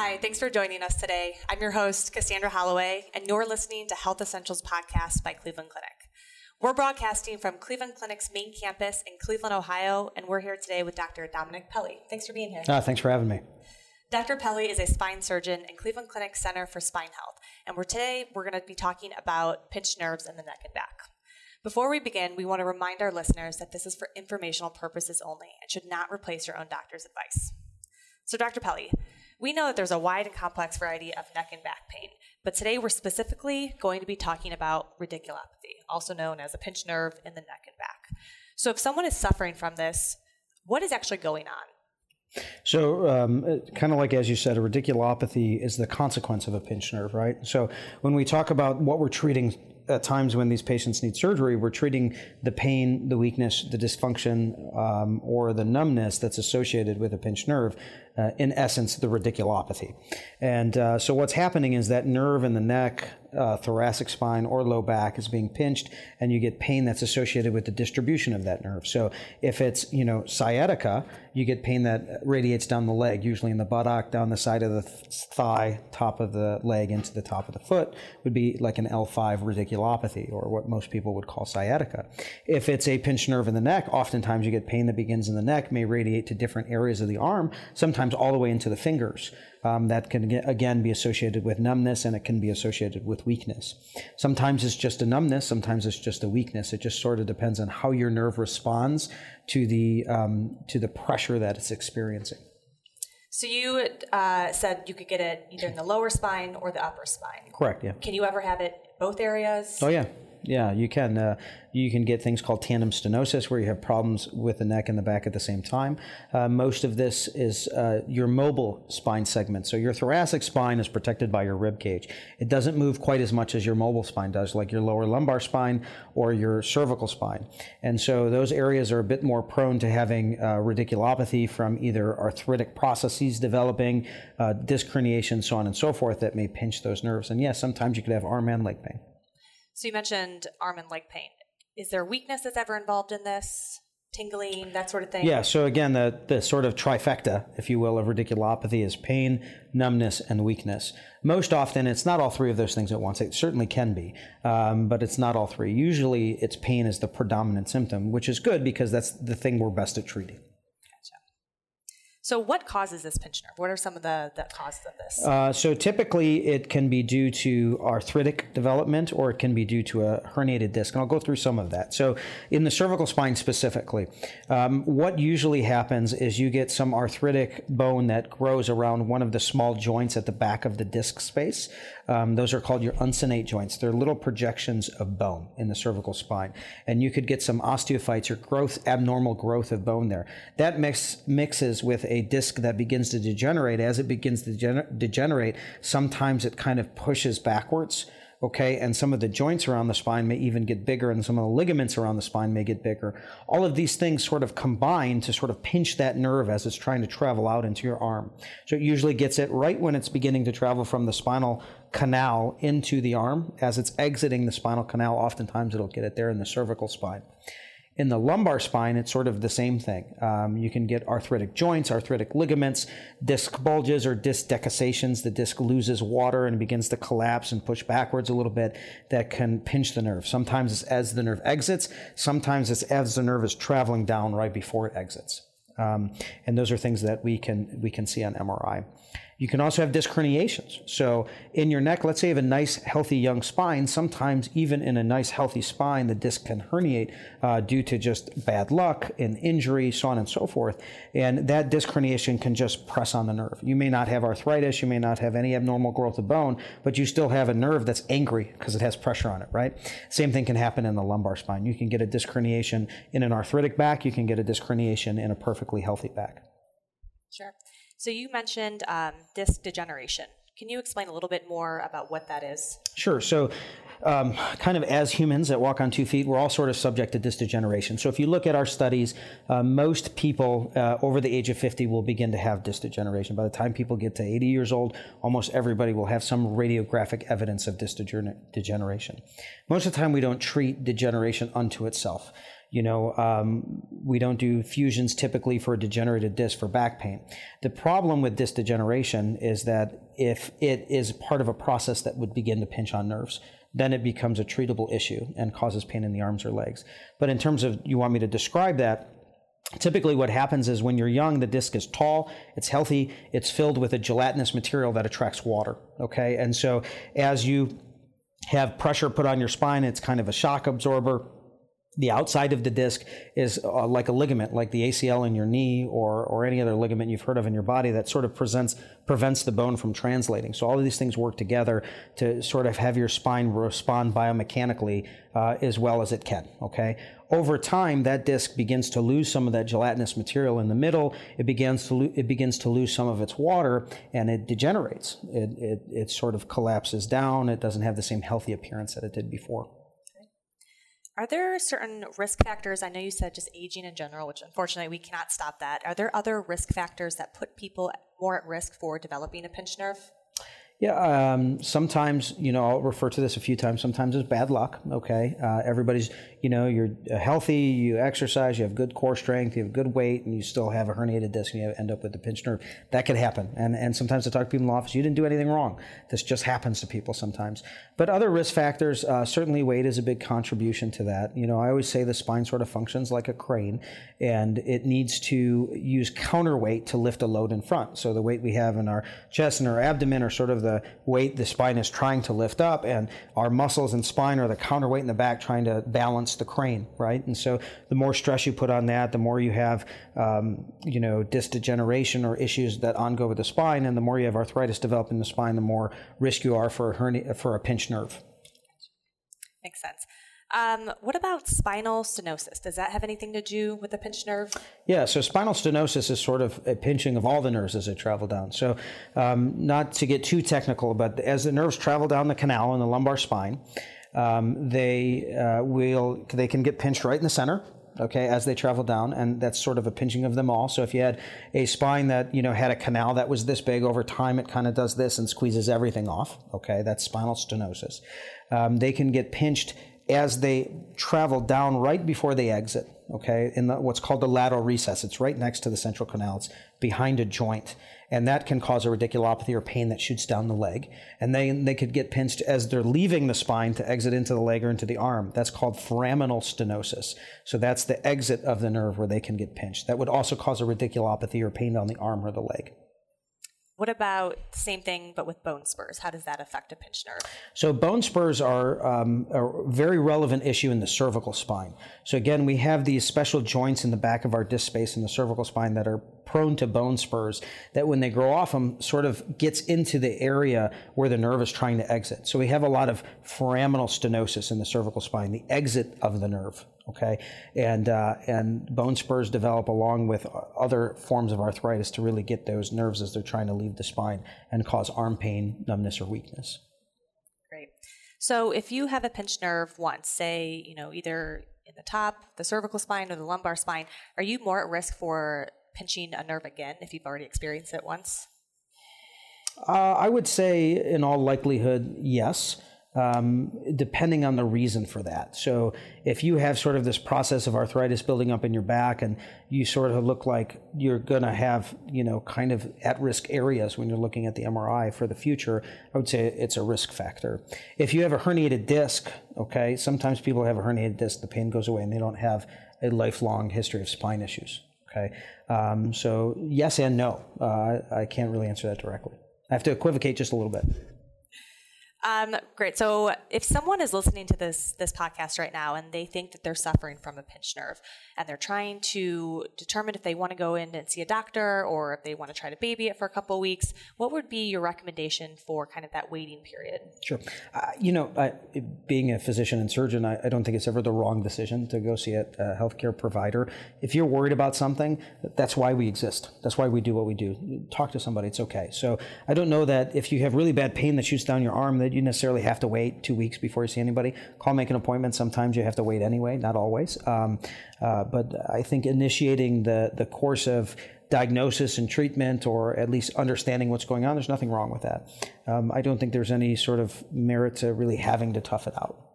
Hi, thanks for joining us today. I'm your host, Cassandra Holloway, and you're listening to Health Essentials Podcast by Cleveland Clinic. We're broadcasting from Cleveland Clinic's main campus in Cleveland, Ohio, and we're here today with Dr. Dominic Pelle. Thanks for being here. Uh, thanks for having me. Dr. Pelle is a spine surgeon in Cleveland Clinic Center for Spine Health, and we're today we're going to be talking about pinched nerves in the neck and back. Before we begin, we want to remind our listeners that this is for informational purposes only and should not replace your own doctor's advice. So, Dr. Pelle, we know that there's a wide and complex variety of neck and back pain, but today we're specifically going to be talking about radiculopathy, also known as a pinched nerve in the neck and back. So, if someone is suffering from this, what is actually going on? So, um, kind of like as you said, a radiculopathy is the consequence of a pinched nerve, right? So, when we talk about what we're treating at times when these patients need surgery, we're treating the pain, the weakness, the dysfunction, um, or the numbness that's associated with a pinched nerve. Uh, in essence, the radiculopathy. And uh, so, what's happening is that nerve in the neck, uh, thoracic spine, or low back is being pinched, and you get pain that's associated with the distribution of that nerve. So, if it's you know sciatica, you get pain that radiates down the leg, usually in the buttock, down the side of the th- thigh, top of the leg, into the top of the foot, would be like an L5 radiculopathy, or what most people would call sciatica. If it's a pinched nerve in the neck, oftentimes you get pain that begins in the neck, may radiate to different areas of the arm, sometimes all the way into the fingers. Um, that can again be associated with numbness and it can be associated with weakness. Sometimes it's just a numbness, sometimes it's just a weakness. It just sort of depends on how your nerve responds to the um, to the pressure that it's experiencing. So you uh, said you could get it either in the lower spine or the upper spine. Correct. Yeah. Can you ever have it both areas? Oh yeah. Yeah, you can. Uh, you can get things called tandem stenosis, where you have problems with the neck and the back at the same time. Uh, most of this is uh, your mobile spine segment. So your thoracic spine is protected by your rib cage. It doesn't move quite as much as your mobile spine does, like your lower lumbar spine or your cervical spine. And so those areas are a bit more prone to having uh, radiculopathy from either arthritic processes developing, uh, disc herniation, so on and so forth, that may pinch those nerves. And yes, sometimes you could have arm and leg pain. So you mentioned arm and leg pain. Is there weakness that's ever involved in this? Tingling, that sort of thing? Yeah, so again, the, the sort of trifecta, if you will, of radiculopathy is pain, numbness, and weakness. Most often, it's not all three of those things at once. It certainly can be, um, but it's not all three. Usually, it's pain is the predominant symptom, which is good because that's the thing we're best at treating. So, what causes this pinched nerve? What are some of the, the causes of this? Uh, so, typically, it can be due to arthritic development or it can be due to a herniated disc. And I'll go through some of that. So, in the cervical spine specifically, um, what usually happens is you get some arthritic bone that grows around one of the small joints at the back of the disc space. Um, those are called your uncinate joints. They're little projections of bone in the cervical spine. And you could get some osteophytes or growth, abnormal growth of bone there. That mix, mixes with a disc that begins to degenerate. As it begins to degenerate, sometimes it kind of pushes backwards okay? And some of the joints around the spine may even get bigger and some of the ligaments around the spine may get bigger. All of these things sort of combine to sort of pinch that nerve as it's trying to travel out into your arm. So it usually gets it right when it's beginning to travel from the spinal canal into the arm. As it's exiting the spinal canal oftentimes it'll get it there in the cervical spine in the lumbar spine, it's sort of the same thing. Um, you can get arthritic joints, arthritic ligaments, disc bulges or disc desiccations. The disc loses water and begins to collapse and push backwards a little bit. That can pinch the nerve. Sometimes it's as the nerve exits. Sometimes it's as the nerve is traveling down right before it exits. Um, and those are things that we can we can see on MRI. You can also have disc herniations. So in your neck, let's say you have a nice, healthy young spine. Sometimes even in a nice, healthy spine, the disc can herniate uh, due to just bad luck and injury, so on and so forth. And that disc herniation can just press on the nerve. You may not have arthritis, you may not have any abnormal growth of bone, but you still have a nerve that's angry because it has pressure on it, right? Same thing can happen in the lumbar spine. You can get a disc herniation in an arthritic back, you can get a disc herniation in a perfectly healthy back. Sure. So you mentioned um, disc degeneration. Can you explain a little bit more about what that is? Sure. So, um, kind of as humans that walk on two feet, we're all sort of subject to disc degeneration. So, if you look at our studies, uh, most people uh, over the age of 50 will begin to have disc degeneration. By the time people get to 80 years old, almost everybody will have some radiographic evidence of disc degeneration. Most of the time, we don't treat degeneration unto itself. You know, um, we don't do fusions typically for a degenerated disc for back pain. The problem with disc degeneration is that if it is part of a process that would begin to pinch on nerves, then it becomes a treatable issue and causes pain in the arms or legs. But in terms of you want me to describe that, typically what happens is when you're young the disc is tall it's healthy it's filled with a gelatinous material that attracts water okay and so as you have pressure put on your spine it's kind of a shock absorber the outside of the disc is uh, like a ligament, like the ACL in your knee or, or any other ligament you've heard of in your body that sort of presents, prevents the bone from translating. So all of these things work together to sort of have your spine respond biomechanically uh, as well as it can. Okay. Over time, that disc begins to lose some of that gelatinous material in the middle. It begins to lo- it begins to lose some of its water, and it degenerates. It, it it sort of collapses down. It doesn't have the same healthy appearance that it did before. Are there certain risk factors? I know you said just aging in general, which unfortunately we cannot stop that. Are there other risk factors that put people more at risk for developing a pinched nerve? Yeah, um, sometimes, you know, I'll refer to this a few times. Sometimes it's bad luck, okay? Uh, everybody's, you know, you're healthy, you exercise, you have good core strength, you have good weight, and you still have a herniated disc and you end up with a pinched nerve. That could happen. And, and sometimes I talk to people in the office, you didn't do anything wrong. This just happens to people sometimes. But other risk factors, uh, certainly weight is a big contribution to that. You know, I always say the spine sort of functions like a crane and it needs to use counterweight to lift a load in front. So the weight we have in our chest and our abdomen are sort of the weight the spine is trying to lift up, and our muscles and spine are the counterweight in the back trying to balance the crane, right? And so the more stress you put on that, the more you have, um, you know, disc degeneration or issues that ongo with the spine, and the more you have arthritis develop in the spine, the more risk you are for a hernia, for a pinched nerve. Makes sense. Um, what about spinal stenosis? Does that have anything to do with the pinched nerve? Yeah, so spinal stenosis is sort of a pinching of all the nerves as they travel down. So, um, not to get too technical, but as the nerves travel down the canal in the lumbar spine, um, they uh, will they can get pinched right in the center okay as they travel down and that's sort of a pinching of them all so if you had a spine that you know had a canal that was this big over time it kind of does this and squeezes everything off okay that's spinal stenosis um, they can get pinched as they travel down right before they exit, okay, in the, what's called the lateral recess. It's right next to the central canal. It's behind a joint. And that can cause a radiculopathy or pain that shoots down the leg. And they, they could get pinched as they're leaving the spine to exit into the leg or into the arm. That's called foraminal stenosis. So that's the exit of the nerve where they can get pinched. That would also cause a radiculopathy or pain down the arm or the leg. What about same thing but with bone spurs? How does that affect a pinched nerve? So bone spurs are um, a very relevant issue in the cervical spine. So again, we have these special joints in the back of our disc space in the cervical spine that are prone to bone spurs that when they grow off them sort of gets into the area where the nerve is trying to exit. So we have a lot of foraminal stenosis in the cervical spine, the exit of the nerve okay? And uh, and bone spurs develop along with other forms of arthritis to really get those nerves as they're trying to leave the spine and cause arm pain numbness or weakness. Great. So if you have a pinched nerve once say you know either in the top the cervical spine or the lumbar spine are you more at risk for pinching a nerve again if you've already experienced it once? Uh, I would say, in all likelihood, yes um, depending on the reason for that. So if you have sort of this process of arthritis building up in your back and you sort of look like you're going to have, you know, kind of at risk areas when you're looking at the MRI for the future, I would say it's a risk factor. If you have a herniated disc, okay, sometimes people have a herniated disc, the pain goes away and they don't have a lifelong history of spine issues. Okay. Um, so yes and no. Uh, I can't really answer that directly. I have to equivocate just a little bit. Um, great. So, if someone is listening to this this podcast right now and they think that they're suffering from a pinched nerve, and they're trying to determine if they want to go in and see a doctor or if they want to try to baby it for a couple weeks, what would be your recommendation for kind of that waiting period? Sure. Uh, you know, I, being a physician and surgeon, I, I, don't think it's ever the wrong decision to go see a, a healthcare provider. If you're worried about something, that's why we exist. That's why we do what we do. Talk to somebody. It's okay. So I don't know that if you have really bad pain that shoots down your arm, that you necessarily have to wait two weeks before you see anybody. Call, make an appointment. Sometimes you have to wait anyway, not always. Um, uh, but I think initiating the, the course of diagnosis and treatment, or at least understanding what's going on, there's nothing wrong with that. Um, I don't think there's any sort of merit to really having to tough it out.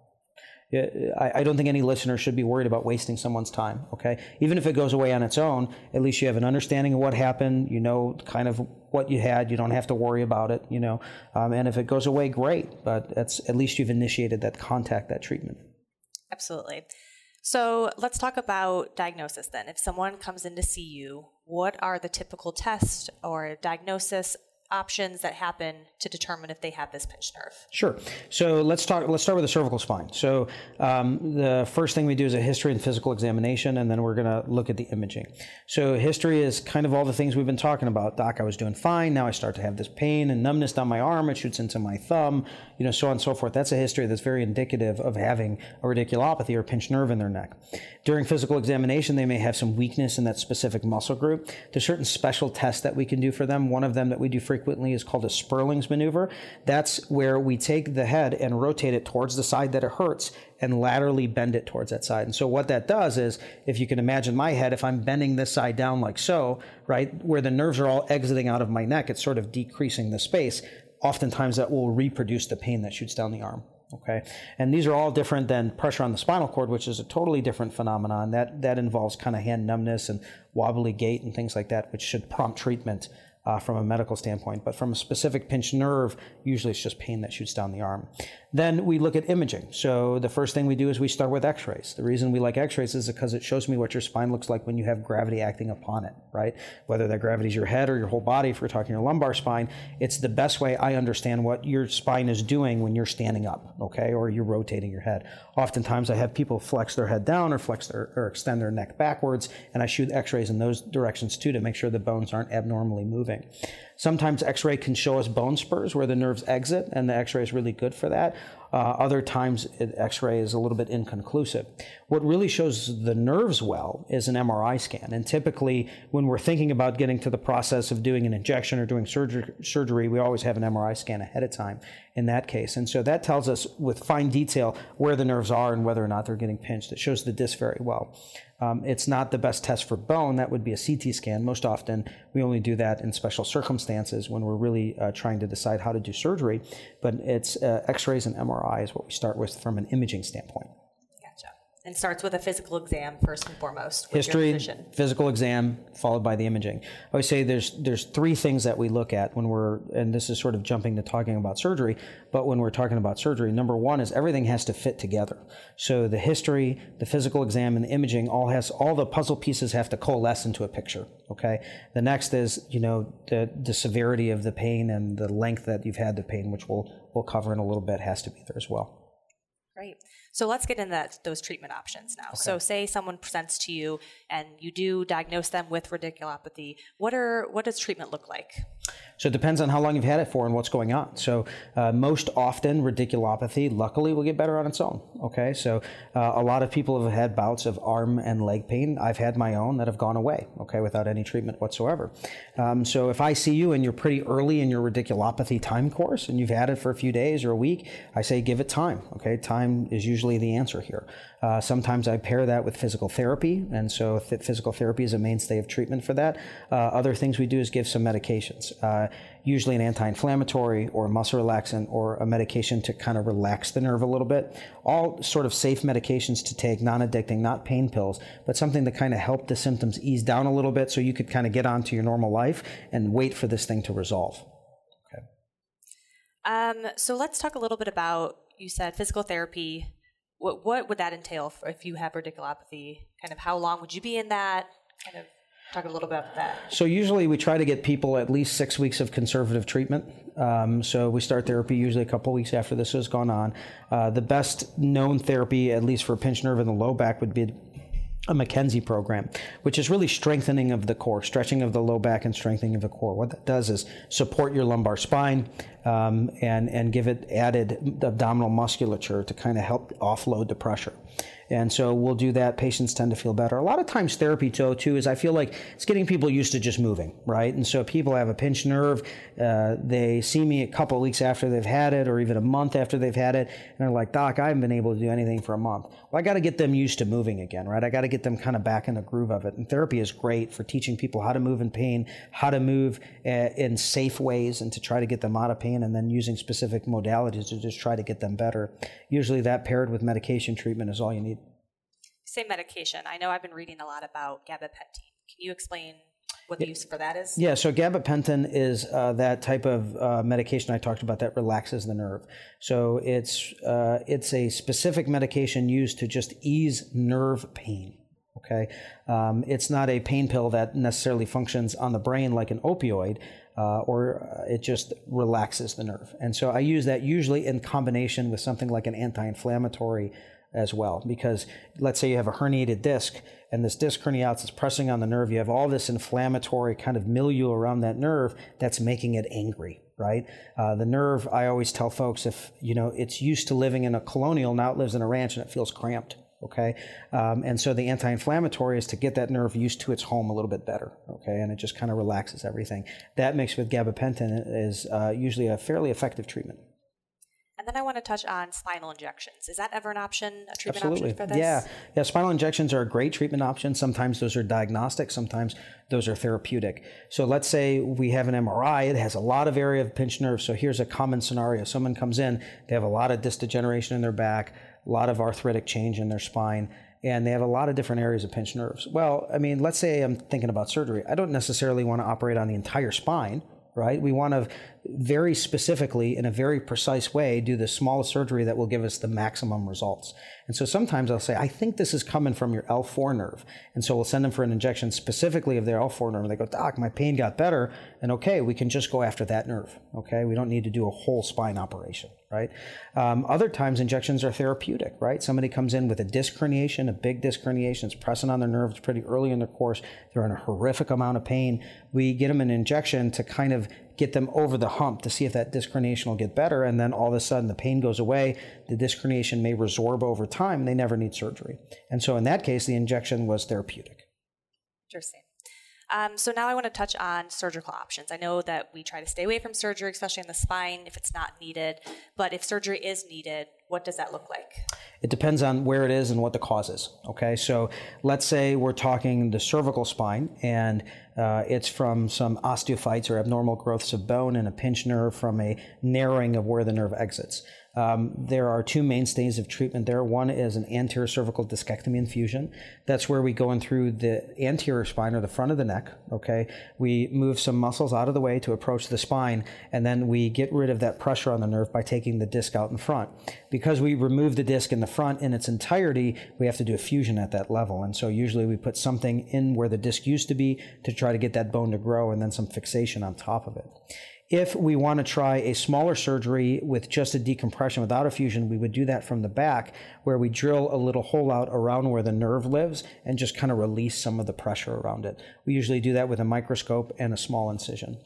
I, don't think any listener should be worried about wasting someone's time. Okay, even if it goes away on its own, at least you have an understanding of what happened. You know, kind of what you had. You don't have to worry about it. You know, um, and if it goes away, great. But that's at least you've initiated that contact, that treatment. Absolutely. So let's talk about diagnosis then. If someone comes in to see you, what are the typical tests or diagnosis options that happen to determine if they have this pinched nerve? Sure. So let's talk. Let's start with the cervical spine. So um, the first thing we do is a history and physical examination, and then we're going to look at the imaging. So history is kind of all the things we've been talking about. Doc, I was doing fine. Now I start to have this pain and numbness down my arm. It shoots into my thumb. You know, so on and so forth. That's a history that's very indicative of having a radiculopathy or pinched nerve in their neck. During physical examination, they may have some weakness in that specific muscle group. There's certain special tests that we can do for them. One of them that we do frequently is called a Spurling's maneuver. That's where we take the head and rotate it towards the side that it hurts and laterally bend it towards that side. And so what that does is, if you can imagine my head, if I'm bending this side down like so, right, where the nerves are all exiting out of my neck, it's sort of decreasing the space. Oftentimes that will reproduce the pain that shoots down the arm. Okay, and these are all different than pressure on the spinal cord, which is a totally different phenomenon. That that involves kind of hand numbness and wobbly gait and things like that, which should prompt treatment uh, from a medical standpoint. But from a specific pinched nerve, usually it's just pain that shoots down the arm. Then we look at imaging. So the first thing we do is we start with x-rays. The reason we like x-rays is because it shows me what your spine looks like when you have gravity acting upon it, right? Whether that gravity is your head or your whole body, if we're talking your lumbar spine, it's the best way I understand what your spine is doing when you're standing up, okay, or you're rotating your head. Oftentimes I have people flex their head down or flex their or extend their neck backwards, and I shoot x-rays in those directions too to make sure the bones aren't abnormally moving. Sometimes X-ray can show us bone spurs where the nerves exit, and the X-ray is really good for that. Uh, other times, it, X-ray is a little bit inconclusive. What really shows the nerves well is an MRI scan. And typically, when we're thinking about getting to the process of doing an injection or doing surgery, surgery, we always have an MRI scan ahead of time in that case. And so that tells us with fine detail where the nerves are and whether or not they're getting pinched. It shows the disc very well. Um, it's not the best test for bone. That would be a CT scan. Most often, we only do that in special circumstances when we're really uh, trying to decide how to do surgery. But it's uh, X-rays and MRI is what we start with from an imaging standpoint and starts with a physical exam first and foremost. History, physical exam, followed by the imaging. I always say there's there's three things that we look at when we're, and this is sort of jumping to talking about surgery, but when we're talking about surgery, number one is everything has to fit together. So the history, the physical exam, and the imaging all has all the puzzle pieces have to coalesce into a picture. Okay. The next is you know the the severity of the pain and the length that you've had the pain, which we'll we'll cover in a little bit, has to be there as well. Great. So let's get into that, those treatment options now. Okay. So say someone presents to you and you do diagnose them with radiculopathy. What are what does treatment look like? So it depends on how long you've had it for and what's going on. So uh, most often, radiculopathy, luckily, will get better on its own. Okay, so uh, a lot of people have had bouts of arm and leg pain. I've had my own that have gone away. Okay, without any treatment whatsoever. Um, so if I see you and you're pretty early in your radiculopathy time course and you've had it for a few days or a week, I say give it time. Okay, time is usually the answer here. Uh, sometimes I pair that with physical therapy, and so th- physical therapy is a mainstay of treatment for that. Uh, other things we do is give some medications, uh, usually an anti inflammatory or a muscle relaxant or a medication to kind of relax the nerve a little bit. All sort of safe medications to take, non addicting, not pain pills, but something to kind of help the symptoms ease down a little bit so you could kind of get on to your normal life and wait for this thing to resolve. Okay. Um, so let's talk a little bit about you said physical therapy what what would that entail if you have radiculopathy? Kind of how long would you be in that? Kind of. Talk a little bit about that. So usually we try to get people at least six weeks of conservative treatment. Um, so we start therapy usually a couple weeks after this has gone on. Uh, the best known therapy, at least for a pinched nerve in the low back, would be a McKenzie program, which is really strengthening of the core, stretching of the low back and strengthening of the core. What that does is support your lumbar spine um, and, and give it added abdominal musculature to kind of help offload the pressure. And so we'll do that. Patients tend to feel better. A lot of times, therapy, though, too, is I feel like it's getting people used to just moving, right? And so people have a pinched nerve. Uh, they see me a couple weeks after they've had it, or even a month after they've had it, and they're like, Doc, I haven't been able to do anything for a month. Well, I got to get them used to moving again, right? I got to get them kind of back in the groove of it. And therapy is great for teaching people how to move in pain, how to move uh, in safe ways, and to try to get them out of pain, and then using specific modalities to just try to get them better. Usually, that paired with medication treatment is all you need say medication. I know I've been reading a lot about gabapentin. Can you explain what the use for that is? Yeah, so gabapentin is uh, that type of uh, medication I talked about that relaxes the nerve. So it's uh, it's a specific medication used to just ease nerve pain. Okay, um, it's not a pain pill that necessarily functions on the brain like an opioid. Uh, or uh, it just relaxes the nerve. And so I use that usually in combination with something like an anti inflammatory as well. Because let's say you have a herniated disc and this disc herniates, it's pressing on the nerve. You have all this inflammatory kind of milieu around that nerve that's making it angry, right? Uh, the nerve, I always tell folks, if you know it's used to living in a colonial, now it lives in a ranch and it feels cramped. Okay, um, and so the anti-inflammatory is to get that nerve used to its home a little bit better. Okay, and it just kind of relaxes everything. That mixed with gabapentin is uh, usually a fairly effective treatment. And then I want to touch on spinal injections. Is that ever an option, a treatment Absolutely. option for this? Yeah, yeah. Spinal injections are a great treatment option. Sometimes those are diagnostic. Sometimes those are therapeutic. So let's say we have an MRI. It has a lot of area of pinched nerve. So here's a common scenario: someone comes in, they have a lot of disc degeneration in their back, a lot of arthritic change in their spine. And they have a lot of different areas of pinched nerves. Well, I mean, let's say I'm thinking about surgery. I don't necessarily want to operate on the entire spine right? We want to very specifically, in a very precise way, do the smallest surgery that will give us the maximum results. And so sometimes I'll say, I think this is coming from your L4 nerve. And so we'll send them for an injection specifically of their L4 nerve. And they go, Doc, my pain got better. And okay, we can just go after that nerve. Okay, we don't need to do a whole spine operation, right? Um, other times injections are therapeutic, right? Somebody comes in with a disc herniation, a big disc herniation, it's pressing on their nerves pretty early in their course. They're in a horrific amount of pain. We get them an injection to kind of get them over the hump to see if that disc herniation will get better. And then all of a sudden the pain goes away. The disc herniation may resorb over time. And they never need surgery. And so in that case, the injection was therapeutic. Interesting. Um, so now I want to touch on surgical options. I know that we try to stay away from surgery, especially in the spine, if it's not needed. But if surgery is needed, what does that look like? It depends on where it is and what the cause is. Okay, so let's say we're talking the cervical spine, and uh, it's from some osteophytes or abnormal growths of bone and a pinched nerve from a narrowing of where the nerve exits. Um, there are two mainstays of treatment there. One is an anterior cervical discectomy infusion. That's where we go in through the anterior spine or the front of the neck. Okay, we move some muscles out of the way to approach the spine, and then we get rid of that pressure on the nerve by taking the disc out in front. Because we remove the disc in the front in its entirety, we have to do a fusion at that level, and so usually we put something in where the disc used to be to try to get that bone to grow, and then some fixation on top of it. If we want to try a smaller surgery with just a decompression without a fusion, we would do that from the back, where we drill a little hole out around where the nerve lives and just kind of release some of the pressure around it. We usually do that with a microscope and a small incision.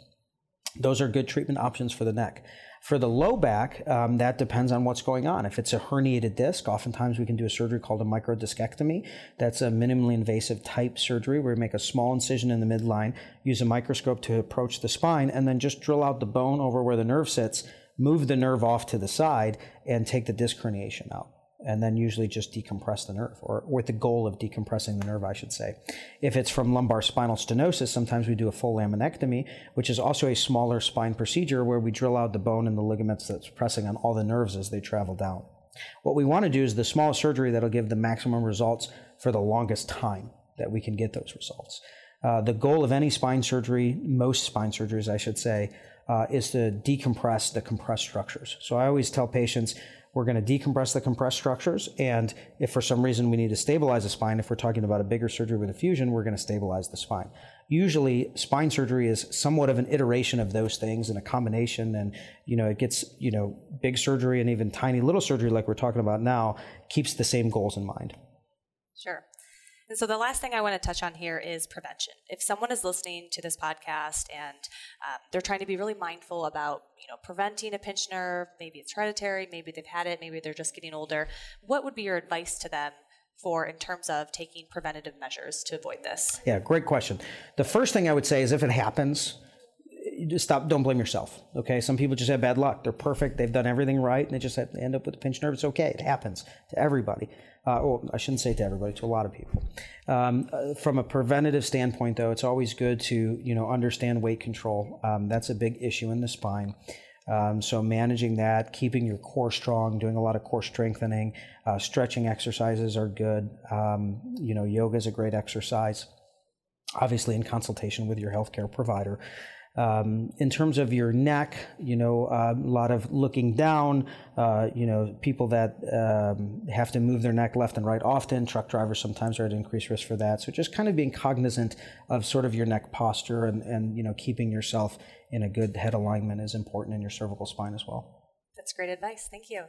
Those are good treatment options for the neck. For the low back, um, that depends on what's going on. If it's a herniated disc, oftentimes we can do a surgery called a microdiscectomy. That's a minimally invasive type surgery where we make a small incision in the midline, use a microscope to approach the spine, and then just drill out the bone over where the nerve sits, move the nerve off to the side, and take the disc herniation out and then usually just decompress the nerve, or with the goal of decompressing the nerve, I should say. If it's from lumbar spinal stenosis, sometimes we do a full laminectomy, which is also a smaller spine procedure where we drill out the bone and the ligaments that's pressing on all the nerves as they travel down. What we want to do is the smallest surgery that'll give the maximum results for the longest time that we can get those results. Uh, the goal of any spine surgery, most spine surgeries, I should say, uh, is to decompress the compressed structures. So I always tell patients We're going to decompress the compressed structures. And if for some reason we need to stabilize the spine, if we're talking about a bigger surgery with a fusion, we're going to stabilize the spine. Usually, spine surgery is somewhat of an iteration of those things and a combination. And, you know, it gets, you know, big surgery and even tiny little surgery like we're talking about now keeps the same goals in mind. Sure. And so the last thing I want to touch on here is prevention. If someone is listening to this podcast and um, they're trying to be really mindful about, you know, preventing a pinched nerve, maybe it's hereditary, maybe they've had it, maybe they're just getting older, what would be your advice to them for in terms of taking preventative measures to avoid this? Yeah, great question. The first thing I would say is if it happens, you just stop. Don't blame yourself. Okay. Some people just have bad luck. They're perfect. They've done everything right, and they just have to end up with a pinched nerve. It's okay. It happens to everybody. Uh, well, I shouldn't say to everybody, to a lot of people. Um, uh, from a preventative standpoint, though, it's always good to you know understand weight control. Um, that's a big issue in the spine. Um, so managing that, keeping your core strong, doing a lot of core strengthening, uh, stretching exercises are good. Um, you know, yoga is a great exercise. Obviously, in consultation with your healthcare provider. Um, in terms of your neck, you know, a lot of looking down, uh, you know, people that um, have to move their neck left and right often, truck drivers sometimes are at increased risk for that. So just kind of being cognizant of sort of your neck posture and, and you know, keeping yourself in a good head alignment is important in your cervical spine as well. That's great advice. Thank you.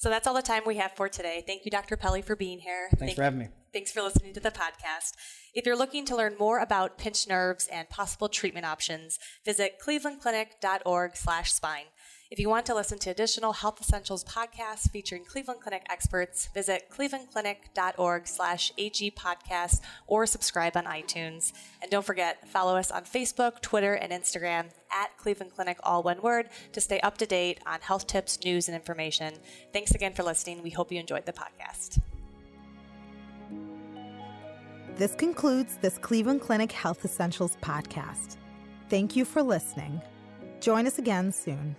So that's all the time we have for today. Thank you, Dr. Pelle, for being here. Thanks Thank for having me. Thanks for listening to the podcast. If you're looking to learn more about pinched nerves and possible treatment options, visit clevelandclinic.org/spine. If you want to listen to additional Health Essentials podcasts featuring Cleveland Clinic experts, visit clevelandclinic.org slash AG podcast or subscribe on iTunes. And don't forget, follow us on Facebook, Twitter, and Instagram at Cleveland Clinic, all one word, to stay up to date on health tips, news, and information. Thanks again for listening. We hope you enjoyed the podcast. This concludes this Cleveland Clinic Health Essentials podcast. Thank you for listening. Join us again soon.